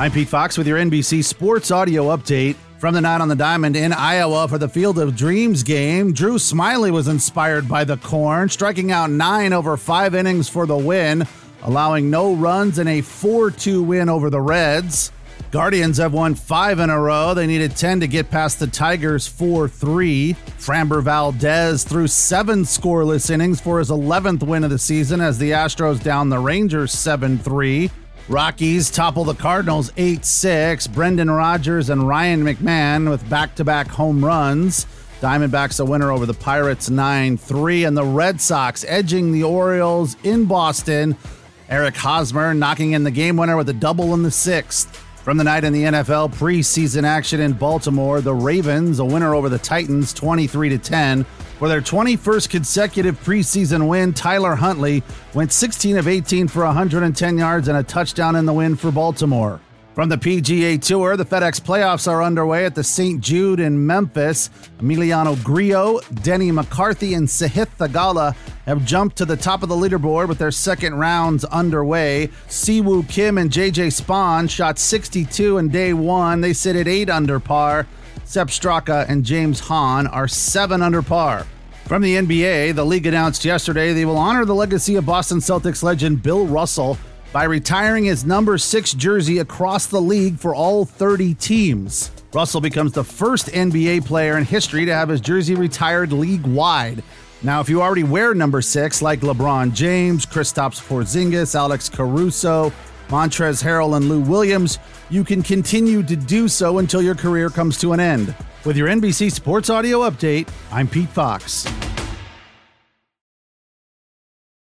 I'm Pete Fox with your NBC Sports Audio Update. From the night on the diamond in Iowa for the Field of Dreams game, Drew Smyly was inspired by the corn, striking out nine over five innings for the win, allowing no runs and a 4 2 win over the Reds. Guardians have won five in a row. They needed 10 to get past the Tigers 4 3. Framber Valdez threw seven scoreless innings for his 11th win of the season as the Astros down the Rangers 7 3. Rockies topple the Cardinals 8 6. Brendan Rodgers and Ryan McMahon with back to back home runs. Diamondbacks a winner over the Pirates 9 3. And the Red Sox edging the Orioles in Boston. Eric Hosmer knocking in the game winner with a double in the sixth. From the night in the NFL preseason action in Baltimore, the Ravens a winner over the Titans 23 10. For their 21st consecutive preseason win, Tyler Huntley went 16 of 18 for 110 yards and a touchdown in the win for Baltimore. From the PGA Tour, the FedEx playoffs are underway at the St. Jude in Memphis. Emiliano Grillo, Denny McCarthy, and Sahith Theegala have jumped to the top of the leaderboard with their second rounds underway. Siwoo Kim and JJ Spaun shot 62 in day one. They sit at 8 under par. Sepp Straka and James Hahn are 7 under par. From the NBA, the league announced yesterday they will honor the legacy of Boston Celtics legend Bill Russell by retiring his number six jersey across the league for all 30 teams. Russell becomes the first NBA player in history to have his jersey retired league wide. Now, if you already wear number six, like LeBron James, Kristaps Porzingis, Alex Caruso, Montrezl Harrell, and Lou Williams, you can continue to do so until your career comes to an end. With your NBC Sports Audio Update, I'm Pete Fox.